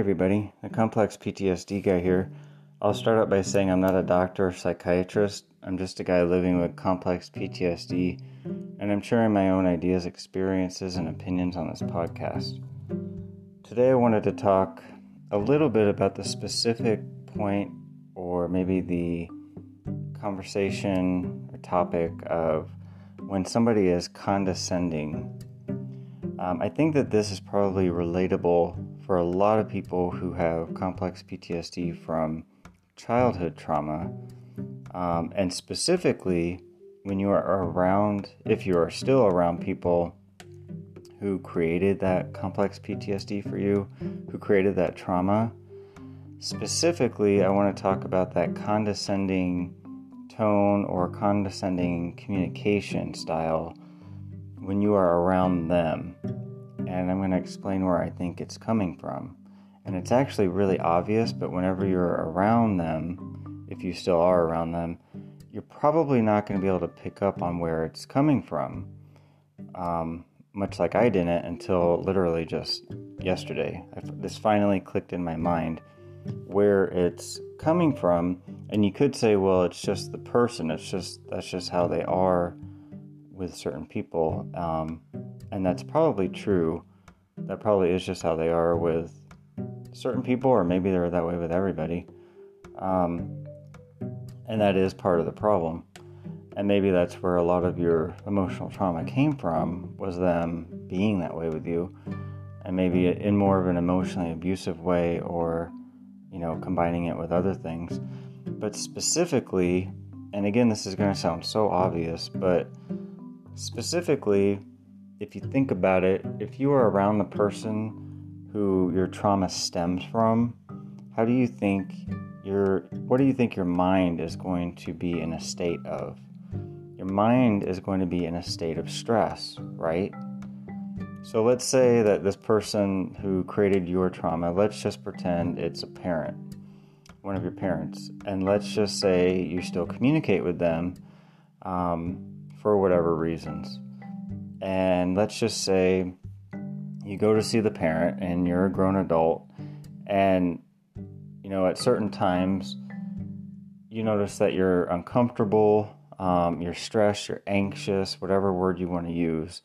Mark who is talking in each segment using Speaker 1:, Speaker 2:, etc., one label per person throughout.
Speaker 1: everybody, the complex PTSD guy here. I'll start out by saying I'm not a doctor or psychiatrist. I'm just a guy living with complex PTSD, and I'm sharing my own ideas, experiences, and opinions on this podcast. Today, I wanted to talk a little bit about the specific point, or maybe the conversation or topic of when somebody is condescending. Um, I think that this is probably relatable for a lot of people who have complex PTSD from childhood trauma. Um, and specifically, when you are around, if you are still around people who created that complex PTSD for you, who created that trauma, specifically, I want to talk about that condescending tone or condescending communication style when you are around them. And I'm going to explain where I think it's coming from. And it's actually really obvious, but whenever you're around them, if you still are around them, you're probably not going to be able to pick up on where it's coming from. Um, much like I didn't until literally just yesterday. This finally clicked in my mind where it's coming from. And you could say, well, it's just the person, it's just that's just how they are with certain people. Um, and that's probably true. That probably is just how they are with certain people, or maybe they're that way with everybody. Um, and that is part of the problem. And maybe that's where a lot of your emotional trauma came from, was them being that way with you. And maybe in more of an emotionally abusive way, or, you know, combining it with other things. But specifically, and again, this is going to sound so obvious, but specifically, if you think about it, if you are around the person who your trauma stems from, how do you think your what do you think your mind is going to be in a state of? Your mind is going to be in a state of stress, right? So let's say that this person who created your trauma, let's just pretend it's a parent, one of your parents, and let's just say you still communicate with them um, for whatever reasons. And let's just say you go to see the parent and you're a grown adult and you know at certain times you notice that you're uncomfortable um, you're stressed you're anxious whatever word you want to use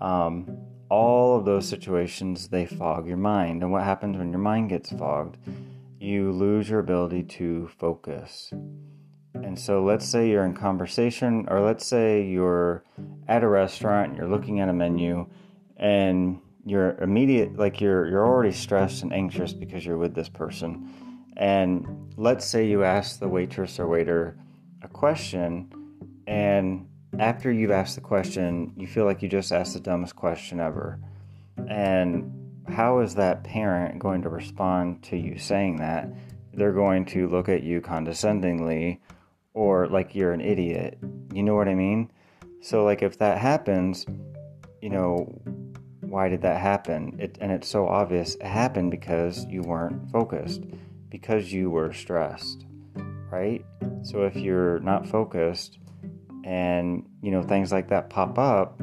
Speaker 1: um, all of those situations they fog your mind. And what happens when your mind gets fogged? You lose your ability to focus and so let's say you're in conversation or let's say you're at a restaurant you're looking at a menu and you're immediate like you're you're already stressed and anxious because you're with this person. And let's say you ask the waitress or waiter a question and after you've asked the question you feel like you just asked the dumbest question ever. And how is that parent going to respond to you saying that? They're going to look at you condescendingly or like you're an idiot you know what i mean so like if that happens you know why did that happen? It, and it's so obvious. It happened because you weren't focused, because you were stressed, right? So if you're not focused and, you know, things like that pop up,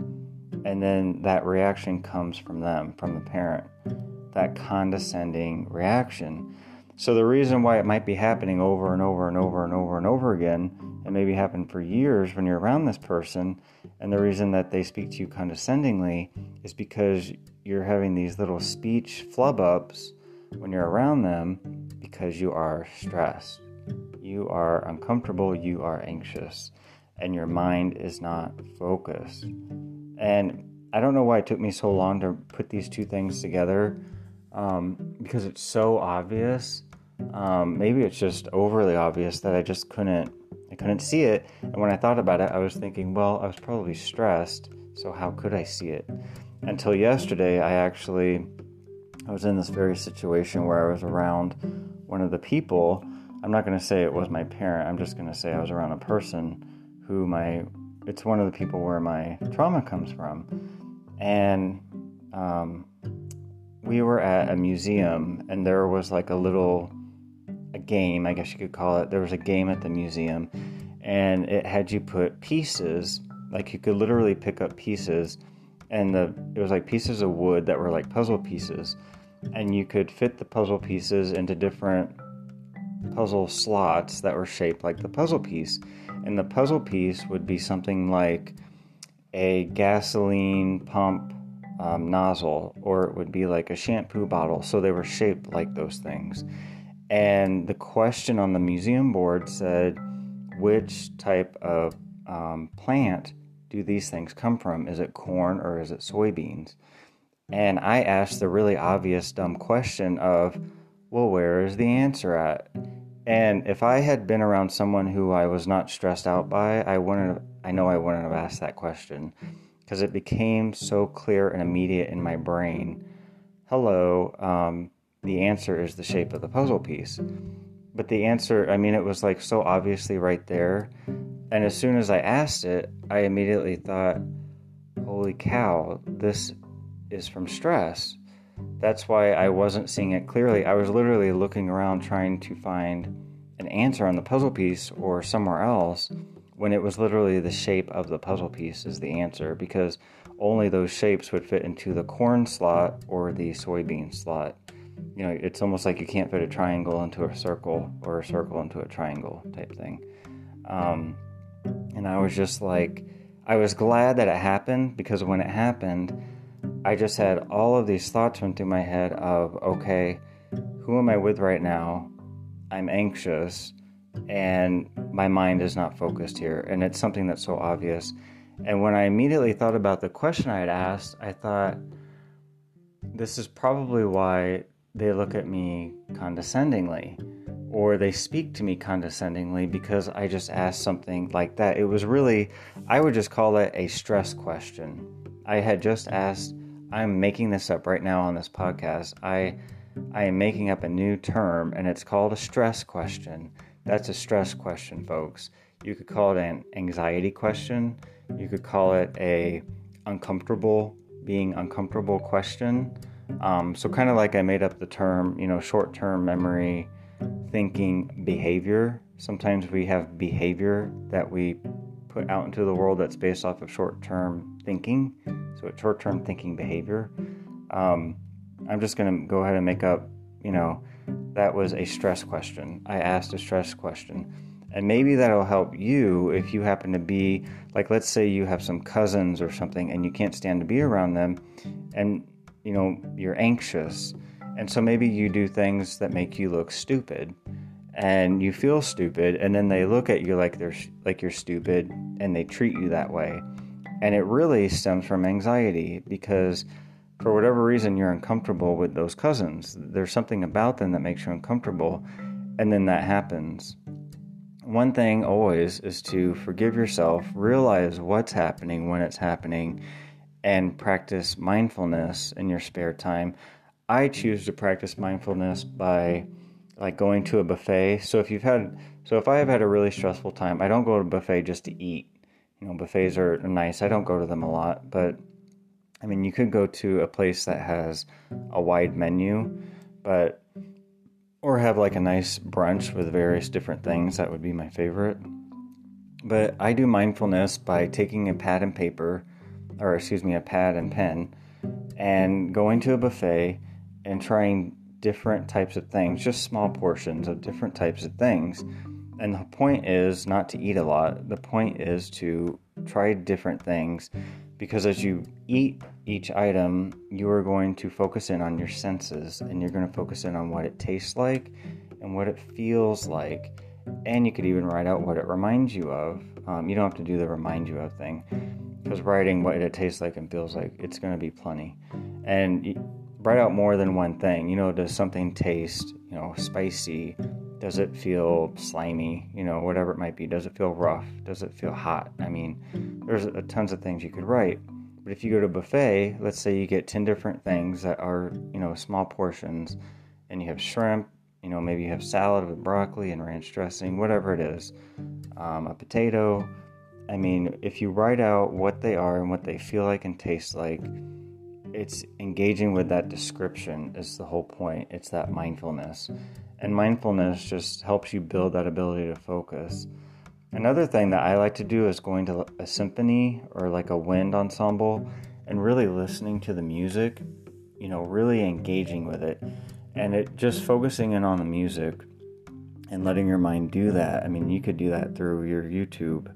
Speaker 1: and then that reaction comes from them, from the parent, that condescending reaction. So the reason why it might be happening over and over and over and over and over again, and maybe happen for years when you're around this person, and the reason that they speak to you condescendingly is because you're having these little speech flub ups when you're around them because you are stressed. You are uncomfortable, you are anxious, and your mind is not focused. And I don't know why it took me so long to put these two things together um, because it's so obvious. Um, maybe it's just overly obvious that I just couldn't I couldn't see it. And when I thought about it, I was thinking, well, I was probably stressed, so how could I see it? Until yesterday, I actually I was in this very situation where I was around one of the people. I'm not going to say it was my parent. I'm just going to say I was around a person who my it's one of the people where my trauma comes from, and um, we were at a museum and there was like a little a game, I guess you could call it. There was a game at the museum and it had you put pieces, like you could literally pick up pieces and the it was like pieces of wood that were like puzzle pieces and you could fit the puzzle pieces into different puzzle slots that were shaped like the puzzle piece. And the puzzle piece would be something like a gasoline pump um, nozzle, or it would be like a shampoo bottle. So they were shaped like those things. And the question on the museum board said, which type of um, plant do these things come from? Is it corn or is it soybeans? And I asked the really obvious dumb question of, well, where is the answer at? And if I had been around someone who I was not stressed out by, I wouldn't have, I know I wouldn't have asked that question because it became so clear and immediate in my brain. Hello, um, the answer is the shape of the puzzle piece. But the answer, I mean, it was like so obviously right there. And as soon as I asked it, I immediately thought, holy cow, this is from stress. That's why I wasn't seeing it clearly. I was literally looking around trying to find an answer on the puzzle piece or somewhere else when it was literally the shape of the puzzle piece is the answer because only those shapes would fit into the corn slot or the soybean slot. You know, it's almost like you can't fit a triangle into a circle or a circle into a triangle type thing. Um, and I was just like, I was glad that it happened because when it happened, I just had all of these thoughts run through my head of, okay, who am I with right now? I'm anxious and my mind is not focused here. And it's something that's so obvious. And when I immediately thought about the question I had asked, I thought, this is probably why they look at me condescendingly or they speak to me condescendingly because I just asked something like that. It was really, I would just call it a stress question. I had just asked, I'm making this up right now on this podcast. I I am making up a new term and it's called a stress question. That's a stress question, folks. You could call it an anxiety question. You could call it a uncomfortable, being uncomfortable question. Um, so kind of like I made up the term, you know, short-term memory, thinking, behavior. Sometimes we have behavior that we put out into the world that's based off of short-term thinking. So it's short-term thinking behavior. Um, I'm just to go ahead and make up, you know, that was a stress question. I asked a stress question. And maybe that'll help you if you happen to be, like, let's say you have some cousins or something and you can't stand to be around them and, you know, you're anxious. And so maybe you do things that make you look stupid and you feel stupid and then they look at you like they're like you're stupid and they treat you that way. And it really stems from anxiety because for whatever reason you're uncomfortable with those cousins. There's something about them that makes you uncomfortable, and then that happens. One thing always is to forgive yourself, realize what's happening when it's happening, and practice mindfulness in your spare time. I choose to practice mindfulness by like going to a buffet. So if you've had so if I have had a really stressful time, I don't go to a buffet just to eat. You know, buffets are nice. I don't go to them a lot, but I mean, you could go to a place that has a wide menu, but or have like a nice brunch with various different things. That would be my favorite. But I do mindfulness by taking a pad and paper, or excuse me, a pad and pen, and going to a buffet and trying different types of things, just small portions of different types of things. And the point is not to eat a lot. The point is to try different things because as you eat each item, you are going to focus in on your senses and you're going to focus in on what it tastes like and what it feels like. And you could even write out what it reminds you of. Um, you don't have to do the remind you of thing because writing what it tastes like and feels like, it's going to be plenty. And write out more than one thing. You know, does something taste, you know, spicy? Does it feel slimy? You know, whatever it might be. Does it feel rough? Does it feel hot? I mean, there's a, tons of things you could write. But if you go to a buffet, let's say you get 10 different things that are, you know, small portions, and you have shrimp, you know, maybe you have salad with broccoli and ranch dressing, whatever it is, um, a potato. I mean, if you write out what they are and what they feel like and taste like, it's engaging with that description is the whole point. It's that mindfulness. And mindfulness just helps you build that ability to focus. Another thing that I like to do is going to a symphony or like a wind ensemble and really listening to the music you know, really engaging with it and it just focusing in on the music and letting your mind do that. I mean, you could do that through your YouTube,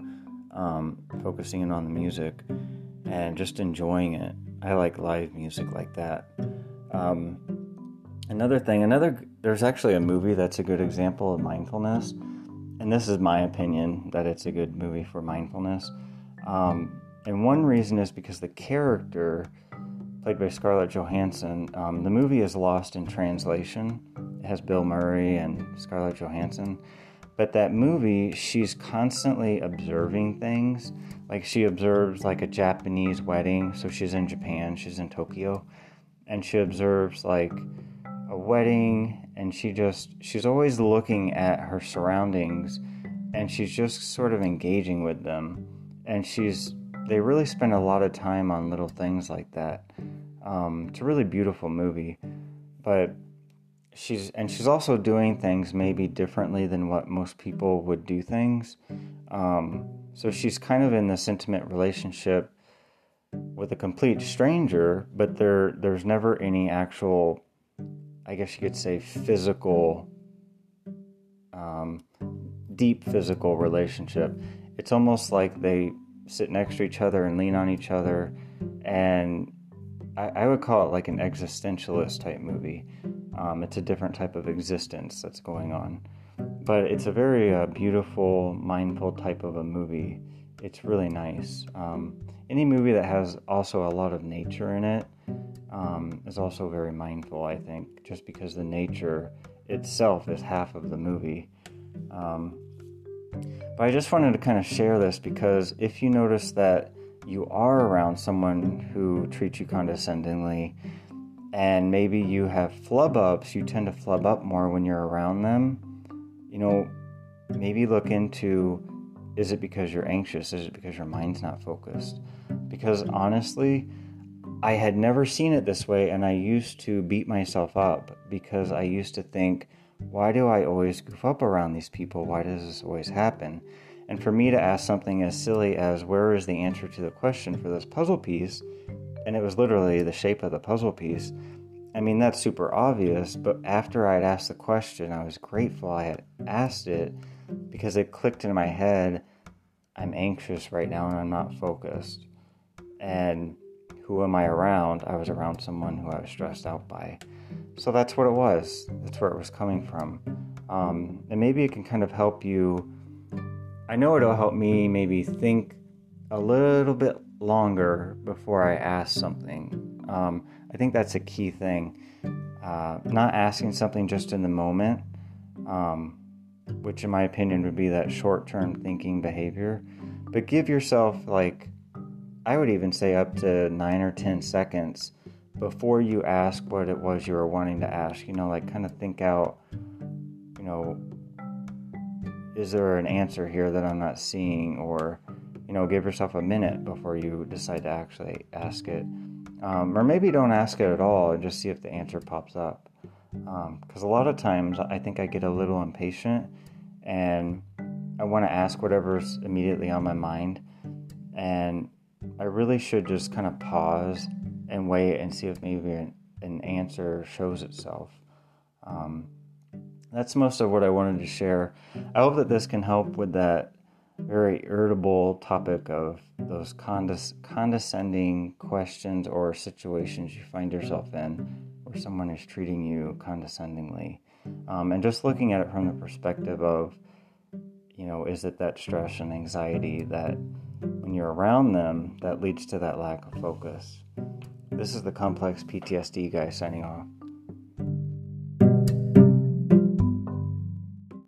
Speaker 1: um, focusing in on the music and just enjoying it. I like live music like that. Um, another thing, another there's actually a movie that's a good example of mindfulness, and this is my opinion that it's a good movie for mindfulness. Um, and one reason is because the character, played by Scarlett Johansson, um, the movie is lost in translation. It has Bill Murray and Scarlett Johansson. But that movie, she's constantly observing things. Like she observes like a Japanese wedding. So she's in Japan, she's in Tokyo. And she observes like a wedding and she just she's always looking at her surroundings and she's just sort of engaging with them. And she's they really spend a lot of time on little things like that. Um, it's a really beautiful movie but she's and she's also doing things maybe differently than what most people would do things. Um, so she's kind of in this intimate relationship with a complete stranger but there there's never any actual I guess you could say, physical, um, deep physical relationship. It's almost like they sit next to each other and lean on each other. And I, I would call it like an existentialist type movie. Um, it's a different type of existence that's going on. But it's a very uh, beautiful, mindful type of a movie. It's really nice. Um, any movie that has also a lot of nature in it um, is also very mindful, I think, just because the nature itself is half of the movie. Um, but I just wanted to kind of share this because if you notice that you are around someone who treats you condescendingly, and maybe you have flub ups, you tend to flub up more when you're around them, you know, maybe look into is it because you're anxious? Is it because your mind's not focused? Because honestly, I had never seen it this way, and I used to beat myself up because I used to think, why do I always goof up around these people? Why does this always happen? And for me to ask something as silly as, where is the answer to the question for this puzzle piece? And it was literally the shape of the puzzle piece. I mean, that's super obvious, but after I'd asked the question, I was grateful I had asked it because it clicked in my head I'm anxious right now and I'm not focused. And who am I around? I was around someone who I was stressed out by. So that's what it was. That's where it was coming from. Um, and maybe it can kind of help you. I know it'll help me maybe think a little bit longer before I ask something. Um, I think that's a key thing. Uh, not asking something just in the moment, um, which in my opinion would be that short term thinking behavior, but give yourself like I would even say up to nine or 10 seconds before you ask what it was you were wanting to ask. You know, like kind of think out, you know, is there an answer here that I'm not seeing? Or, you know, give yourself a minute before you decide to actually ask it. Um, or maybe don't ask it at all and just see if the answer pops up. Because um, a lot of times I think I get a little impatient and I want to ask whatever's immediately on my mind. And I really should just kind of pause and wait and see if maybe an, an answer shows itself. Um, that's most of what I wanted to share. I hope that this can help with that very irritable topic of those condes- condescending questions or situations you find yourself in where someone is treating you condescendingly. Um, and just looking at it from the perspective of, you know, is it that stress and anxiety that when you're around them, that leads to that lack of focus. This is the complex PTSD guy signing off.